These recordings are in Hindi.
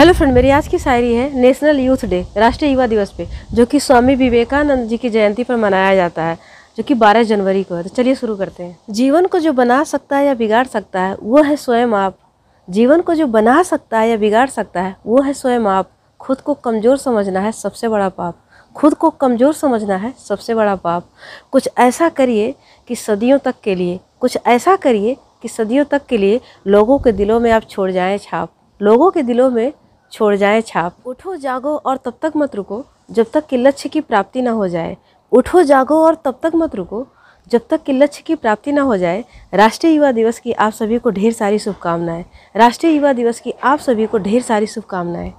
हेलो फ्रेंड, मेरी आज की शायरी है नेशनल यूथ डे, राष्ट्रीय युवा दिवस पे, जो कि स्वामी विवेकानंद जी की जयंती पर मनाया जाता है, जो कि 12 जनवरी को है। तो चलिए शुरू करते हैं। जीवन को जो बना सकता है या बिगाड़ सकता है, वो है स्वयं आप। जीवन को जो बना सकता है या बिगाड़ सकता है, वो है स्वयं आप। खुद को कमज़ोर समझना है सबसे बड़ा पाप। खुद को कमज़ोर समझना है सबसे बड़ा पाप। कुछ ऐसा करिए कि सदियों तक के लिए, कुछ ऐसा करिए कि सदियों तक के लिए लोगों के दिलों में आप छोड़ जाएँ छाप। लोगों के दिलों में छोड़ जाए छाप। उठो, जागो और तब तक मत रुको, जब तक कि लक्ष्य की प्राप्ति ना हो जाए। उठो, जागो और तब तक मत रुको, जब तक कि लक्ष्य की प्राप्ति ना हो जाए। राष्ट्रीय युवा दिवस की आप सभी को ढेर सारी शुभकामनाएँ। राष्ट्रीय युवा दिवस की आप सभी को ढेर सारी शुभकामनाएँ।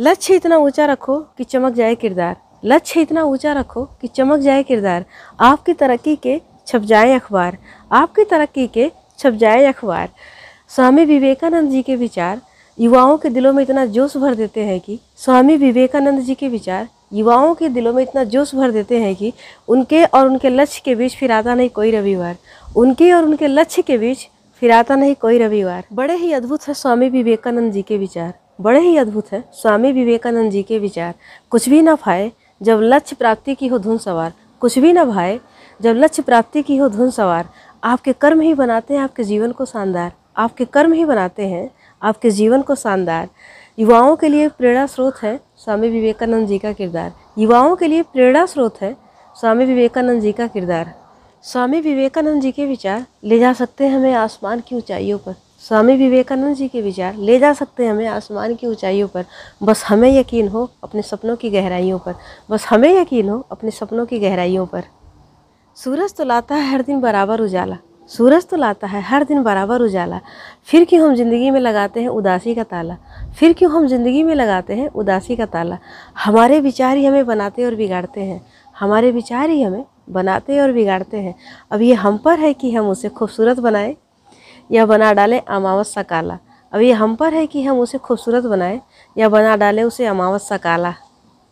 लक्ष्य इतना ऊँचा रखो कि चमक जाए किरदार। लक्ष्य इतना ऊँचा रखो कि चमक जाए किरदार। आपकी तरक्की के छप जाए अखबार। आपकी तरक्की के छप जाए अखबार। स्वामी विवेकानंद जी के विचार युवाओं के दिलों में इतना जोश भर देते हैं कि स्वामी विवेकानंद जी के विचार युवाओं के दिलों में इतना जोश भर देते हैं कि उनके और उनके लक्ष्य के बीच फिर आता नहीं कोई रविवार। उनके और उनके लक्ष्य के बीच फिर आता नहीं कोई रविवार। बड़े ही अद्भुत है स्वामी विवेकानंद जी के विचार। बड़े ही अद्भुत है स्वामी विवेकानंद जी के विचार। कुछ भी ना भाए जब लक्ष्य प्राप्ति की हो धुन सवार। कुछ भी ना भाए जब लक्ष्य प्राप्ति की हो धुन सवार। आपके कर्म ही बनाते हैं, आपके जीवन को शानदार। आपके कर्म ही बनाते हैं आपके जीवन को शानदार। युवाओं के लिए प्रेरणा स्रोत है स्वामी विवेकानंद जी का किरदार। युवाओं के लिए प्रेरणा स्रोत है स्वामी विवेकानंद जी का किरदार। स्वामी विवेकानंद जी के विचार, ले जा सकते हैं हमें आसमान की ऊंचाइयों पर। स्वामी विवेकानंद जी के विचार, ले जा सकते हैं हमें आसमान की ऊंचाइयों पर। बस हमें यकीन हो अपने सपनों की गहराइयों पर। बस हमें यकीन हो अपने सपनों की गहराइयों पर। सूरज तो लाता है हर दिन बराबर उजाला। सूरज तो लाता है, हर दिन बराबर उजाला। फिर क्यों हम ज़िंदगी में लगाते हैं उदासी का ताला? फिर क्यों हम ज़िंदगी में लगाते हैं उदासी का ताला? हमारे विचार ही हमें बनाते और बिगाड़ते हैं। हमारे विचार ही हमें बनाते और बिगाड़ते हैं। अब ये हम पर है कि हम उसे खूबसूरत बनाएँ? या बना डालें अमावस सा काला? अब ये हम पर है कि हम उसे खूबसूरत बनाएँ? या बना डालें उसे अमावस सा काला?